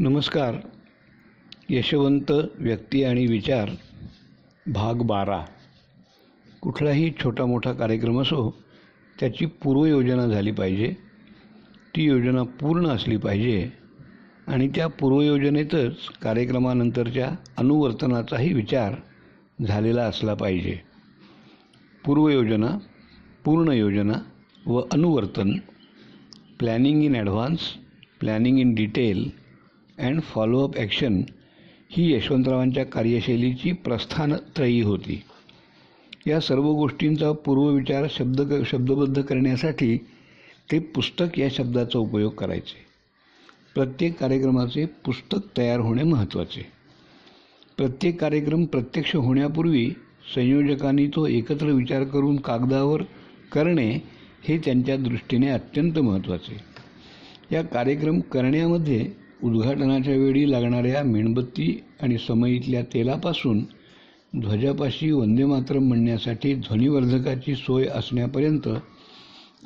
नमस्कार. यशवंत व्यक्ती आणि विचार भाग बारा. कुठलाही छोटा मोठा कार्यक्रम असो त्याची पूर्वयोजना झाली पाहिजे. ती योजना पूर्ण असली पाहिजे आणि त्या पूर्वयोजनेतच कार्यक्रमानंतरच्या अनुवर्तनाचाही विचार झालेला असला पाहिजे. पूर्वयोजना पूर्ण योजना व अनुवर्तन planning in advance planning in detail and follow up action ही यशवंतरावांच्या कार्यशैलीची प्रस्थानत्रयी होती. या सर्व गोष्टींचा पूर्वविचार शब्द क शब्दबद्ध करण्यासाठी ते पुस्तक या शब्दाचा उपयोग करायचे. प्रत्येक कार्यक्रमाचे पुस्तक तयार होणे महत्त्वाचे. प्रत्येक कार्यक्रम प्रत्यक्ष होण्यापूर्वी संयोजकांनी तो एकत्र विचार करून कागदावर करणे हे त्यांच्या दृष्टीने अत्यंत महत्त्वाचे. या कार्यक्रम करण्यामध्ये उद्घाटनाच्या वेळी लागणाऱ्या मेणबत्ती आणि समईतल्या तेलापासून ध्वजापाशी वंदेमातरम म्हणण्यासाठी ध्वनिवर्धकाची सोय असण्यापर्यंत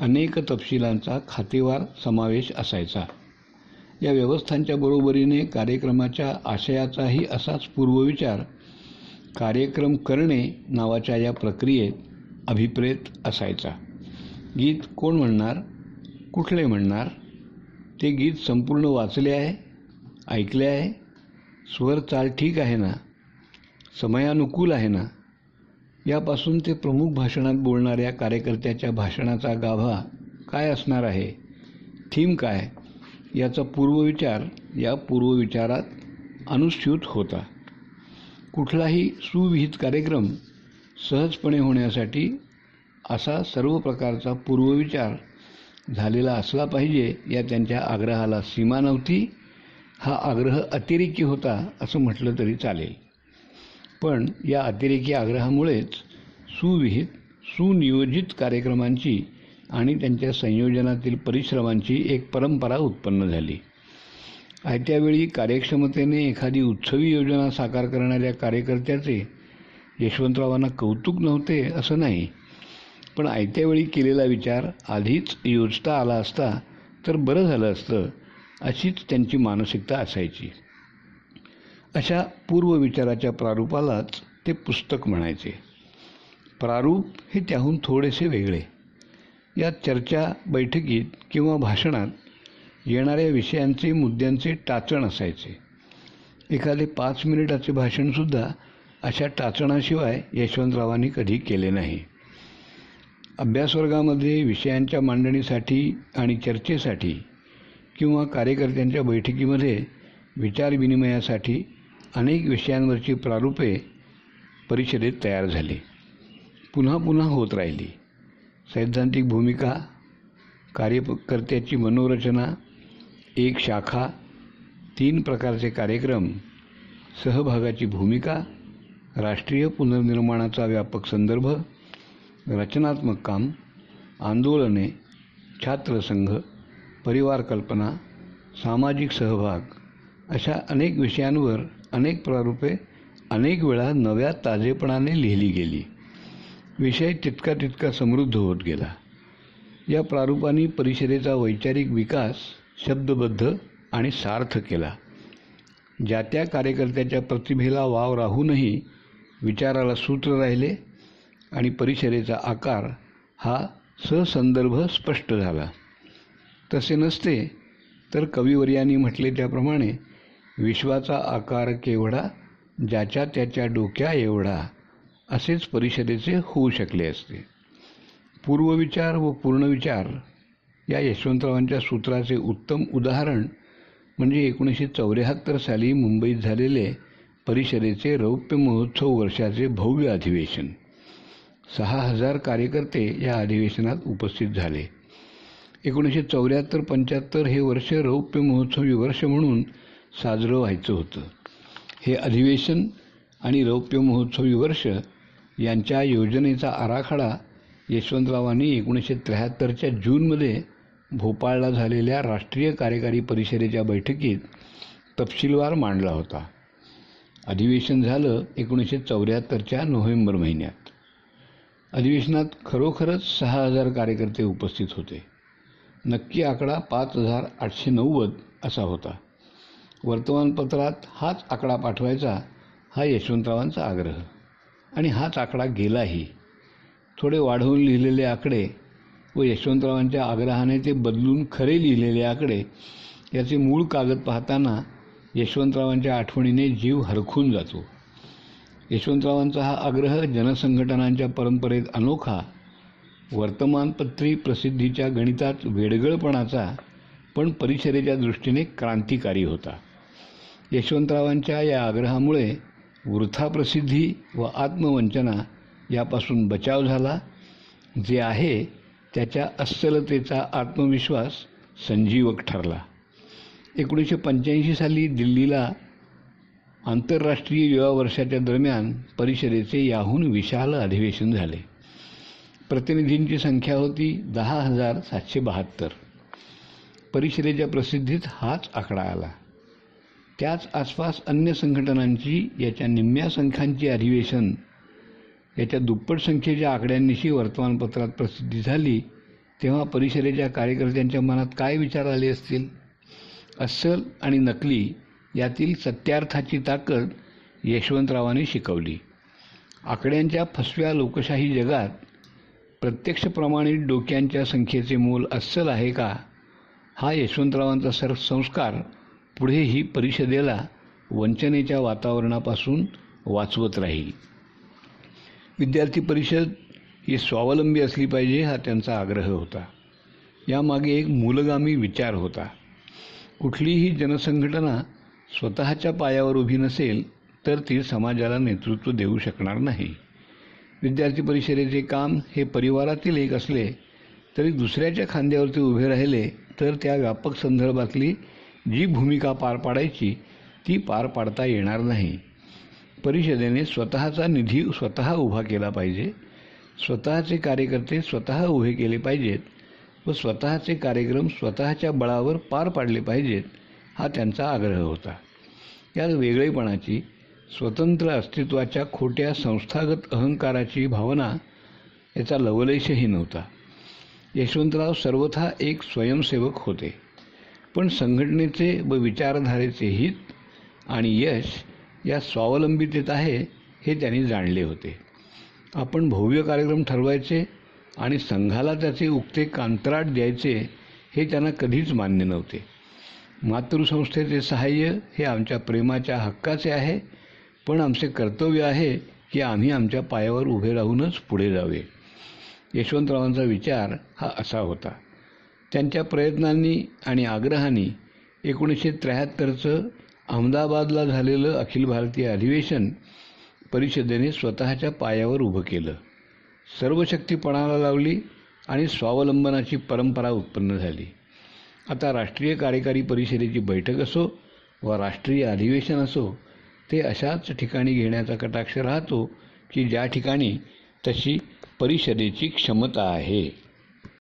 अनेक तपशिलांचा खातेवार समावेश असायचा. या व्यवस्थांच्या बरोबरीने कार्यक्रमाच्या आशयाचाही असाच पूर्वविचार कार्यक्रम करणे नावाच्या या प्रक्रियेत अभिप्रेत असायचा. गीत कोण म्हणणार? कुठले म्हणणार? ते गीत संपूर्ण वाचले आहे ऐकले आहे. स्वर चाल ठीक आहे ना? समयानुकूल आहे ना? यापासून ते प्रमुख भाषणात बोलणाऱ्या कार्यकर्त्याच्या भाषणाचा गाभा काय असणार आहे? थीम काय? याचा पूर्वविचार या पूर्वविचारात अनुस्यूत होता. कुठलाही सुविहित कार्यक्रम सहजपणे होण्यासाठी असा सर्व प्रकारचा पूर्वविचार झालेला असला पाहिजे या त्यांच्या आग्रहाला सीमा नव्हती. हा आग्रह अतिरेकी होता असं म्हटलं तरी चालेल. पण या अतिरेकी आग्रहामुळेच सुविहित सुनियोजित कार्यक्रमांची आणि त्यांच्या संयोजनातील परिश्रमांची एक परंपरा उत्पन्न झाली. आयत्यावेळी कार्यक्षमतेने एखादी उत्सवी योजना साकार करणाऱ्या कार्यकर्त्याचे यशवंतरावांना कौतुक नव्हते असं नाही. पण आयत्यावेळी केलेला विचार आधीच योजता आला असता तर बरं झालं असतं अशीच त्यांची मानसिकता असायची. अशा पूर्वविचाराच्या प्रारूपालाच ते पुस्तक म्हणायचे. प्रारूप हे त्याहून थोडेसे वेगळे. या चर्चा बैठकीत किंवा भाषणात येणाऱ्या विषयांचे मुद्द्यांचे टाचण असायचे. एखादे पाच मिनिटाचे भाषणसुद्धा अशा टाचणाशिवाय यशवंतरावांनी कधी केले नाही. अभ्यासवर्गामध्ये विषयांच्या मांडणीसाठी आणि चर्चेसाठी किंवा कार्यकर्त्यांच्या बैठकीमध्ये विचारविनिमयासाठी अनेक विषयांवरची प्रारूपे परिषदेत तयार झाली. पुन्हा पुन्हा होत राहिली. सैद्धांतिक भूमिका कार्यकर्त्याची मनोरचना एक शाखा तीन प्रकारचे कार्यक्रम सहभागाची भूमिका राष्ट्रीय पुनर्निर्माणाचा व्यापक संदर्भ रचनात्मक काम आंदोलने छात्रसंघ परिवार कल्पना सामाजिक सहभाग अशा अनेक विषयांवर अनेक प्रारूपे अनेक वेळा नव्या ताजेपणाने लिहिली गेली. विषय तितका तितका समृद्ध होत गेला. या प्रारूपाने परिषदेचा वैचारिक विकास शब्दबद्ध आणि सार्थ केला. ज्या त्या कार्यकर्त्याच्या प्रतिभेला वाव राहूनही विचाराला सूत्र राहिले आणि परिषदेचा आकार हा ससंदर्भ स्पष्ट झाला. तसे नसते तर कविवर्यांनी म्हटले त्याप्रमाणे विश्वाचा आकार केवढा ज्याच्या त्याच्या डोक्या एवढा असेच परिषदेचे होऊ शकले असते. पूर्वविचार व पूर्णविचार या यशवंतरावांच्या सूत्राचे उत्तम उदाहरण म्हणजे एकोणीसशे चौऱ्याहत्तर साली मुंबईत झालेले परिषदेचे रौप्य महोत्सव वर्षाचे भव्य अधिवेशन. सहा हजार कार्यकर्ते या अधिवेशनात उपस्थित झाले. एकोणीसशे चौऱ्याहत्तर पंच्याहत्तर हे वर्ष रौप्य महोत्सवी वर्ष म्हणून साजरं व्हायचं होतं. हे अधिवेशन आणि रौप्य महोत्सवी वर्ष यांच्या योजनेचा आराखडा यशवंतरावांनी एकोणीसशे त्र्याहत्तरच्या जूनमध्ये भोपाळला झालेल्या राष्ट्रीय कार्यकारी परिषदेच्या बैठकीत तपशीलवार मांडला होता. अधिवेशन झालं एकोणीसशे चौऱ्याहत्तरच्या नोव्हेंबर महिन्यात. अधिवेशनात खरोखरच सहा हजार कार्यकर्ते उपस्थित होते. नक्की आकडा पाच हजार आठशे नव्वद असा होता. वर्तमानपत्रात हाच आकडा पाठवायचा हा यशवंतरावांचा आग्रह. आणि हाच आकडा गेलाही. थोडे वाढवून लिहिलेले आकडे व यशवंतरावांच्या आग्रहाने ते बदलून खरे लिहिलेले आकडे याचे मूळ कागद पाहताना यशवंतरावांच्या आठवणीने जीव हरखून जातो. यशवंतरावांचा हा आग्रह जनसंघटनांच्या परंपरेत अनोखा वर्तमानपत्री प्रसिद्धीच्या गणितात वेडगळपणाचा पण परिषदेच्या दृष्टीने क्रांतिकारी होता. यशवंतरावांच्या या आग्रहामुळे वृथा प्रसिद्धी व आत्मवंचना यापासून बचाव झाला जे आहे त्याच्या अस्सलतेचा आत्मविश्वास संजीवक ठरला. एकोणीसशे पंच्याऐंशी साली दिल्लीला आंतरराष्ट्रीय युवा वर्षाच्या दरम्यान परिषदेचे याहून विशाल अधिवेशन झाले. प्रतिनिधींची संख्या होती दहा हजार सातशे बहात्तर. परिषदेच्या प्रसिद्धीत हाच आकडा आला. त्याच आसपास अन्य संघटनांची याच्या निम्म्या संख्यांची अधिवेशन याच्या दुप्पट संख्येच्या आकड्यांनिशी वर्तमानपत्रात प्रसिद्धी झाली तेव्हा परिषदेच्या कार्यकर्त्यांच्या मनात काय विचार आले असतील? अस्सल आणि नकली यातील सत्यार्थाची ताकद यशवंतरावांनी शिकवली. आकड्यांच्या फसव्या लोकशाही जगात प्रत्यक्ष प्रमाणित डोक्यांच्या संख्येचे मोल अस्सल आहे का? हा यशवंतरावांचा सर संस्कार पुढेही परिषदेला वंचनेच्या वातावरणापासून वाचवत राहील. विद्यार्थी परिषद ही स्वावलंबी असली पाहिजे हा त्यांचा आग्रह होता. यामागे एक मूलगामी विचार होता. कुठलीही जनसंघटना स्वतःच्या पायावर उभी नसेल तर ती समाजाला नेतृत्व देऊ शकणार नाही. विद्यार्थी परिषदेचे काम हे परिवारातील एक असले तरी दुसऱ्याच्या खांद्यावरती उभे राहिले तर त्या व्यापक संदर्भातली जी भूमिका पार पाडायची ती पार पाडता येणार नाही. परिषदेने स्वतःचा निधी स्वतः उभा केला पाहिजे स्वतःचे कार्यकर्ते स्वतः उभे केले पाहिजेत व स्वतःचे कार्यक्रम स्वतःच्या बळावर पार पाडले पाहिजेत हा त्यांचा आग्रह होता. या वेगळेपणाची स्वतंत्र अस्तित्वाच्या खोट्या संस्थागत अहंकाराची भावना याचा लवलेशही नव्हता. यशवंतराव सर्वथा एक स्वयंसेवक होते. पण संघटनेचे व विचारधारेचे हित आणि यश या स्वावलंबितेत आहे हे त्यांनी जाणले होते. आपण भव्य कार्यक्रम ठरवायचे आणि संघाला त्याचे उक्ते कांत्राट द्यायचे हे त्यांना कधीच मान्य नव्हते. मातृसंस्थेचे सहाय्य हे आमच्या प्रेमाच्या हक्काचे आहे पण आमचे कर्तव्य आहे की आम्ही आमच्या पायावर उभे राहूनच पुढे जावे. यशवंतरावांचा विचार हा असा होता. त्यांच्या प्रयत्नांनी आणि आग्रहाने एकोणीसशे त्र्याहत्तरचं अहमदाबादला झालेलं अखिल भारतीय अधिवेशन परिषदेने स्वतःच्या पायावर उभं केलं. सर्व शक्ती पणाला लावली आणि स्वावलंबनाची परंपरा उत्पन्न झाली. आता राष्ट्रीय कार्यकारी परिषदेची बैठक असो व राष्ट्रीय अधिवेशन असो ते अशाच ठिकाणी घेण्याचा कटाक्ष राहतो की ज्या ठिकाणी तशी परिषदेची क्षमता आहे.